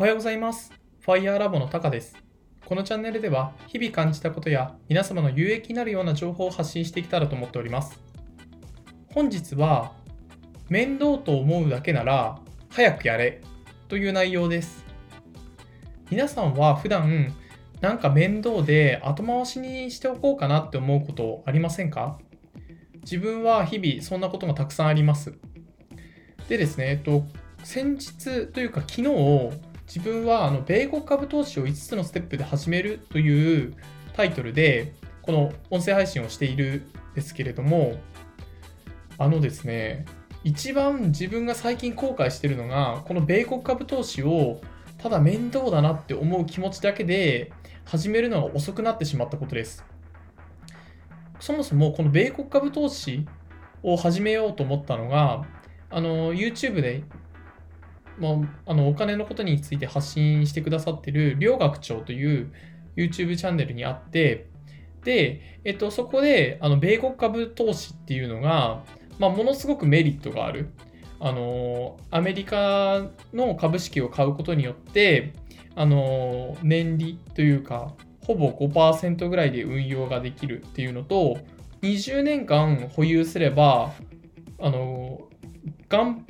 おはようございます。ファイヤーラボのタカです。このチャンネルでは日々感じたことや皆様の有益になるような情報を発信していけたらと思っております。本日は面倒と思うだけなら早くやれという内容です。皆さんは普段なんか面倒で後回しにしておこうかなって思うことありませんか？自分は日々そんなことがたくさんあります。でですね、えっと、先日というか昨日自分はあの米国株投資を5つのステップで始めるというタイトルでこの音声配信をしているんですけれどもあのですね一番自分が最近後悔してるのがこの米国株投資をただ面倒だなって思う気持ちだけで始めるのが遅くなってしまったことです。そもそもこの米国株投資を始めようと思ったのがあの YouTube でまあ、あのお金のことについて発信してくださってる両学長という YouTube チャンネルにあってで、えっと、そこであの米国株投資っていうのが、まあ、ものすごくメリットがある。あのアメリカの株式を買うことによってあの年利というかほぼ5%ぐらいで運用ができるっていうのと20年間保有すればあの元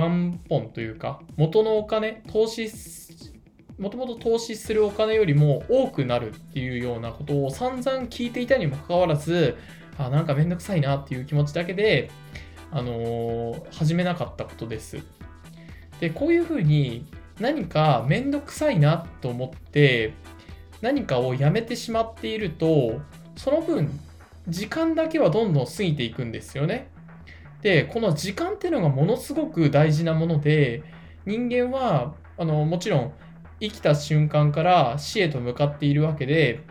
元本というか元のお金投資もともと投資するお金よりも多くなるっていうようなことを散々聞いていたにもかかわらずあなんかめんどくさいなっていう気持ちだけで、あのー、始めなかったことです。でこういうふうに何かめんどくさいなと思って何かをやめてしまっているとその分時間だけはどんどん過ぎていくんですよね。でこの時間っていうのがものすごく大事なもので人間はあのもちろん生きた瞬間から死へと向かっているわけで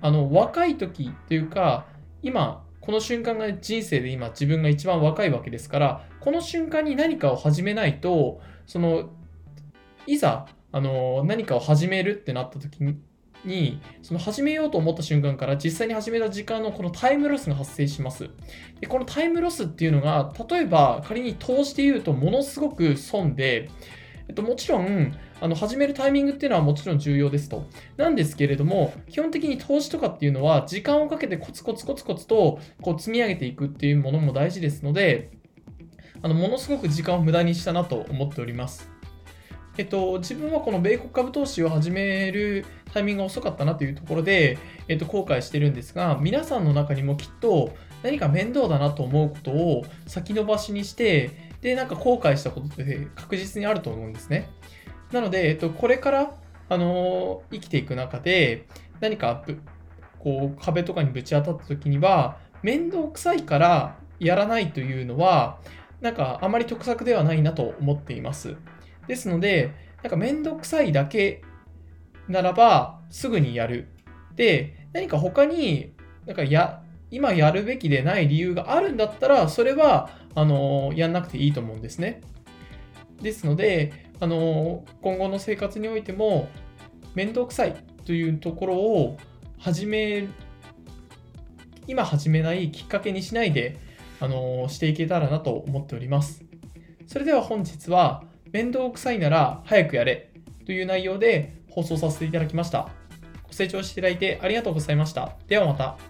あの若い時というか今この瞬間が人生で今自分が一番若いわけですからこの瞬間に何かを始めないとそのいざあの何かを始めるってなった時ににその始めようと思った瞬間から実際に始めた時間のこのタイムロスが発生します。でこのタイムロスっていうのが例えば仮に投資で言うとものすごく損で、えっと、もちろんあの始めるタイミングっていうのはもちろん重要ですと。なんですけれども基本的に投資とかっていうのは時間をかけてコツコツコツコツとこう積み上げていくっていうものも大事ですのであのものすごく時間を無駄にしたなと思っております。えっと、自分はこの米国株投資を始めるタイミングが遅かったなというところで、えっと、後悔してるんですが、皆さんの中にもきっと何か面倒だなと思うことを先延ばしにして、で、なんか後悔したことって確実にあると思うんですね。なので、えっと、これから、あの生きていく中で、何かこう壁とかにぶち当たった時には、面倒くさいからやらないというのは、なんかあまり得策ではないなと思っています。ですので、なんかめんどくさいだけならばすぐにやる。で、何か他に、なんかや、今やるべきでない理由があるんだったら、それは、あの、やんなくていいと思うんですね。ですので、あの、今後の生活においても、めんどくさいというところを始め、今始めないきっかけにしないで、あの、していけたらなと思っております。それでは本日は、面倒くさいなら早くやれという内容で放送させていただきました。ご清聴していただいてありがとうございました。ではまた。